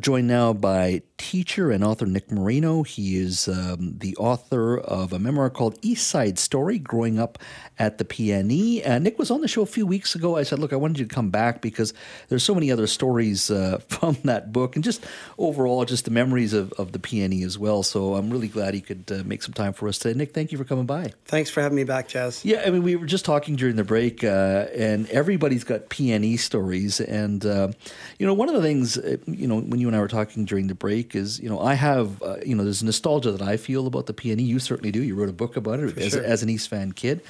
joined now by teacher and author Nick Marino. He is um, the author of a memoir called East Side Story Growing Up at the PNE. Uh, Nick was on the show a few weeks ago. I said, Look, I wanted you to come back because there's so many other stories uh, from that book and just overall, just the memories of, of the PNE as well. So I'm really glad he could uh, make some time for us today. Nick, thank you for coming by. Thanks for having me back, Chaz. Yeah, I mean, we were just talking during the break, uh, and everybody's got PNE stories. And, uh, you know, one of the things, uh, you know, when you and I were talking during the break is, you know, I have, uh, you know, there's nostalgia that I feel about the PNE. You certainly do. You wrote a book about it as, sure. as, an East Van kid.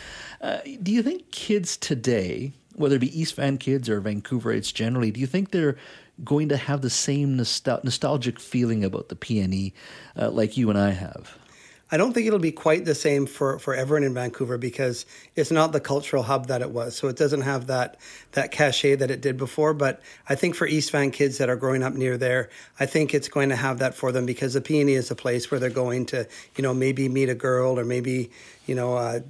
Uh, do you think kids today, whether it be East Van kids or Vancouverites generally, do you think they're going to have the same nostal- nostalgic feeling about the PNE uh, like you and I have? I don't think it'll be quite the same for, for everyone in Vancouver because it's not the cultural hub that it was. So it doesn't have that that cachet that it did before. But I think for East Van kids that are growing up near there, I think it's going to have that for them because the PNE is a place where they're going to, you know, maybe meet a girl or maybe, you know, uh,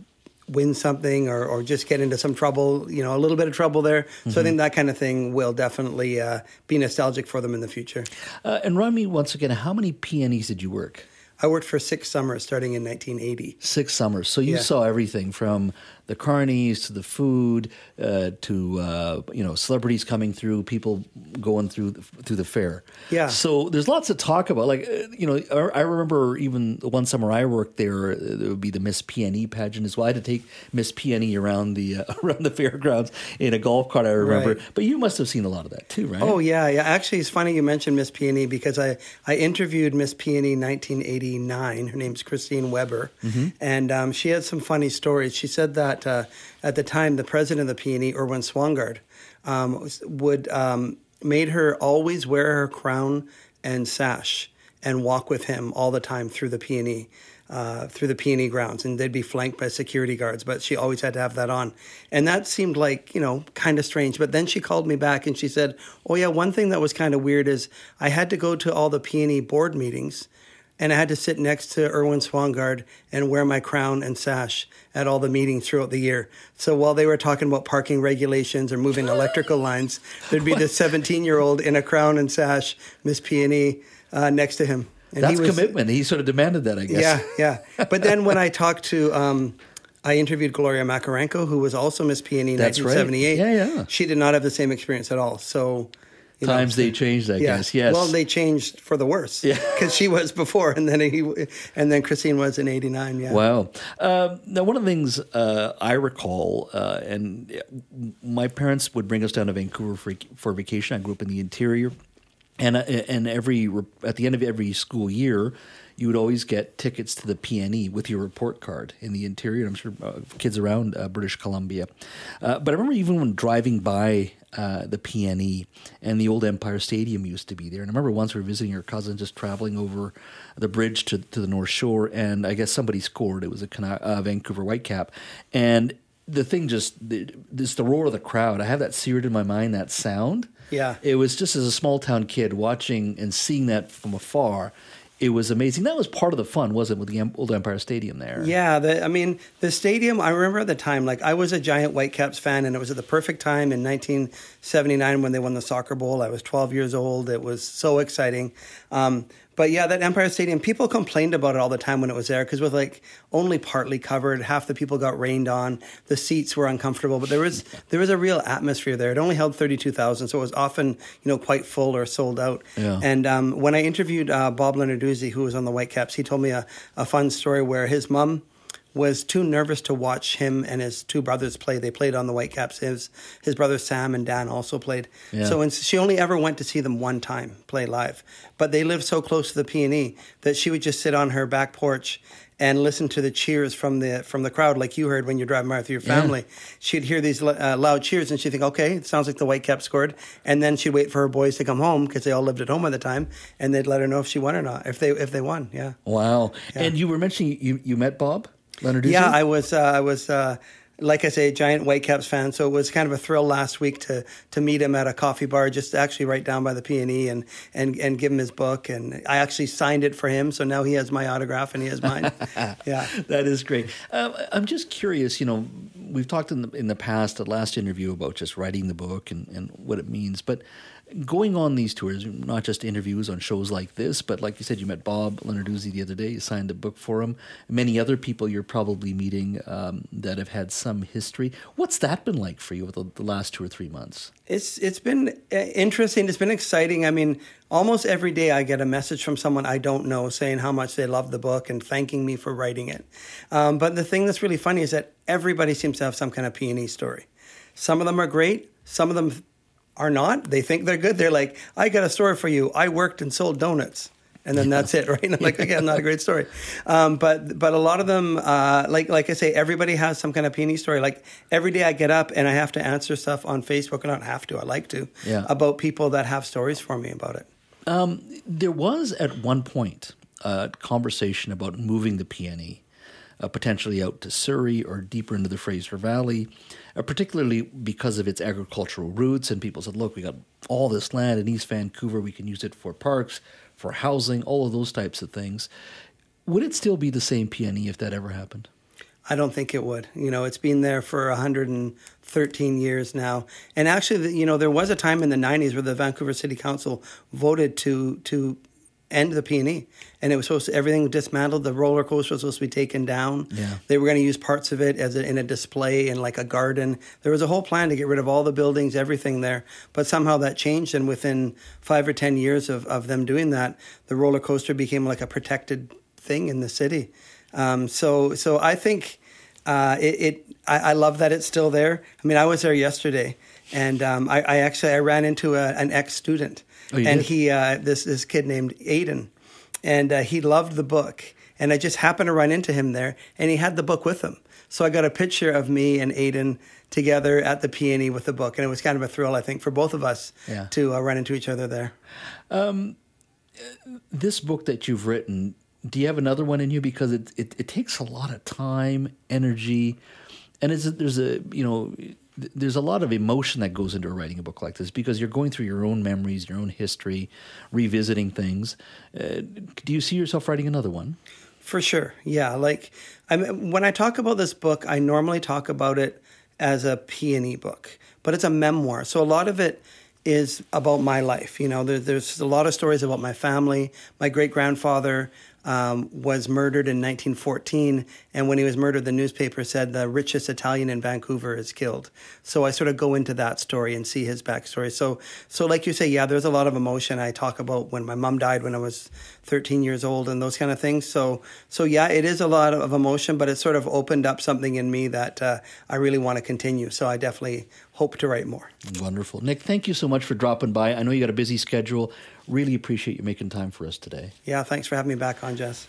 win something or, or just get into some trouble, you know, a little bit of trouble there. Mm-hmm. So I think that kind of thing will definitely uh, be nostalgic for them in the future. Uh, and remind me once again, how many PNEs did you work? I worked for six summers starting in 1980. Six summers. So you yeah. saw everything from the carnies to the food uh, to uh, you know celebrities coming through, people going through the, through the fair. Yeah. So there's lots to talk about. Like uh, you know, I, remember even one summer I worked there. Uh, it would be the Miss PNE pageant as well. I had to take Miss PNE around the uh, around the fairgrounds in a golf cart. I remember. Right. But you must have seen a lot of that too, right? Oh yeah, yeah. Actually, it's funny you mentioned Miss PNE because I I interviewed Miss PNE 1980. 89. Her name's Christine Weber. Mm-hmm. And um, she had some funny stories. She said that uh, at the time, the president of the PNE, Erwin Swangard, um, would um, made her always wear her crown and sash and walk with him all the time through the PNE, Uh, through the PNE grounds, and they'd be flanked by security guards. But she always had to have that on, and that seemed like you know kind of strange. But then she called me back and she said, "Oh yeah, one thing that was kind of weird is I had to go to all the PNE board meetings, and I had to sit next to Erwin Swangard and wear my crown and sash at all the meetings throughout the year. So while they were talking about parking regulations or moving electrical lines, there'd be this 17 year old in a crown and sash, Miss PNE, uh, next to him. And That's he was, commitment. He sort of demanded that, I guess. Yeah, yeah. But then when I talked to, um, I interviewed Gloria Makarenko, who was also Miss PNE in 1978. Right. Yeah, yeah. She did not have the same experience at all. So Times know, they changed, I yeah. guess. Yes. Well, they changed for the worse. Yeah. Because she was before, and then he, and then Christine was in '89. Yeah. Wow. Uh, now, one of the things uh, I recall, uh, and my parents would bring us down to Vancouver for, for vacation. I grew up in the interior, and uh, and every at the end of every school year, you would always get tickets to the PNE with your report card in the interior. I'm sure uh, kids around uh, British Columbia. Uh, but I remember even when driving by uh, the PNE and the old Empire Stadium used to be there. And I remember once we were visiting your cousin, just traveling over the bridge to, to the North Shore, and I guess somebody scored. It was a uh, Vancouver Whitecap. And the thing just, this the roar of the crowd. I have that seared in my mind, that sound. Yeah. It was just as a small town kid watching and seeing that from afar it was amazing. That was part of the fun, wasn't it, with the old Empire Stadium there? Yeah, the, I mean, the stadium, I remember at the time, like, I was a giant Whitecaps fan, and it was at the perfect time in 1979 when they won the Soccer Bowl. I was 12 years old. It was so exciting. Um, but yeah, that Empire Stadium, people complained about it all the time when it was there because with like only partly covered, half the people got rained on. The seats were uncomfortable, but there was there was a real atmosphere there. It only held thirty two thousand, so it was often you know quite full or sold out. Yeah. And um, when I interviewed uh, Bob Lenarduzzi, who was on the Whitecaps, he told me a, a fun story where his mom was too nervous to watch him and his two brothers play. They played on the Whitecaps. His his brother Sam and Dan also played. Yeah. So she only ever went to see them one time play live. But they lived so close to the PNE that she would just sit on her back porch and listen to the cheers from the from the crowd, like you heard when you're driving by with your family. Yeah. She'd hear these uh, loud cheers, and she'd think, "Okay, it sounds like the Whitecaps scored." And then she'd wait for her boys to come home because they all lived at home at the time, and they'd let her know if she won or not, if they if they won. Yeah. Wow. Yeah. And you were mentioning you you met Bob. Leonard Yeah, I was. Uh, I was. Uh, like I say, a giant Whitecaps fan. So it was kind of a thrill last week to to meet him at a coffee bar, just actually right down by the PNE and and and give him his book. And I actually signed it for him, so now he has my autograph and he has mine. yeah, that is great. Um, I'm just curious. You know, we've talked in the in the past, the last interview about just writing the book and and what it means, but going on these tours, not just interviews on shows like this, but like you said, you met Bob Lenarduzzi the other day. You signed a book for him. Many other people you're probably meeting um, that have had some history. What's that been like for you over the, the last two or three months? It's it's been uh, interesting. It's been exciting. I mean, almost every day I get a message from someone I don't know saying how much they love the book and thanking me for writing it. Um, but the thing that's really funny is that everybody seems to have some kind of PNE story. Some of them are great. Some of them are not. They think they're good. They're like, I got a story for you. I worked and sold donuts. And then that's it, right? And I'm like, again, not a great story. Um, but but a lot of them, uh, like like I say, everybody has some kind of PNE story. Like every day I get up and I have to answer stuff on Facebook. And I don't have to. I like to. Yeah. About people that have stories for me about it. Um, there was at one point a conversation about moving the PNE uh, potentially out to Surrey or deeper into the Fraser Valley, uh, particularly because of its agricultural roots. And people said, look, we got all this land in East Vancouver, we can use it for parks, for housing, all of those types of things. Would it still be the same PNE if that ever happened? I don't think it would. You know, it's been there for 113 years now. And actually, you know, there was a time in the 90s where the Vancouver City Council voted to to end the PNE, and it was supposed to everything was dismantled. The roller coaster was supposed to be taken down. Yeah. They were going to use parts of it as a, in a display in like a garden. There was a whole plan to get rid of all the buildings, everything there. But somehow that changed, and within five or ten years of, of them doing that, the roller coaster became like a protected thing in the city. Um, so so I think uh, it. it I, I, love that it's still there. I mean, I was there yesterday, and um, I, I, actually I ran into a, an ex student, oh, and did? he uh, this this kid named Aiden, and uh, he loved the book, and I just happened to run into him there, and he had the book with him. So I got a picture of me and Aiden together at the PNE with the book, and it was kind of a thrill, I think, for both of us yeah. to uh, run into each other there. Um, this book that you've written do you have another one in you because it, it, it takes a lot of time energy and is there's a you know there's a lot of emotion that goes into writing a book like this because you're going through your own memories your own history revisiting things. Uh, do you see yourself writing another one? For sure. Yeah like I mean, when i talk about this book i normally talk about it as a PNE book but it's a memoir. So a lot of it is about my life you know there, there's a lot of stories about my family my great grandfather um, was murdered in 1914. And when he was murdered, the newspaper said the richest Italian in Vancouver is killed. So I sort of go into that story and see his backstory. So, so like you say, yeah, there's a lot of emotion. I talk about when my mom died when I was 13 years old and those kind of things. So, so yeah, it is a lot of emotion, but it sort of opened up something in me that uh, I really want to continue. So I definitely hope to write more. Wonderful. Nick, thank you so much for dropping by. I know you got a busy schedule. Really appreciate you making time for us today. Yeah, thanks for having me back on, Jess.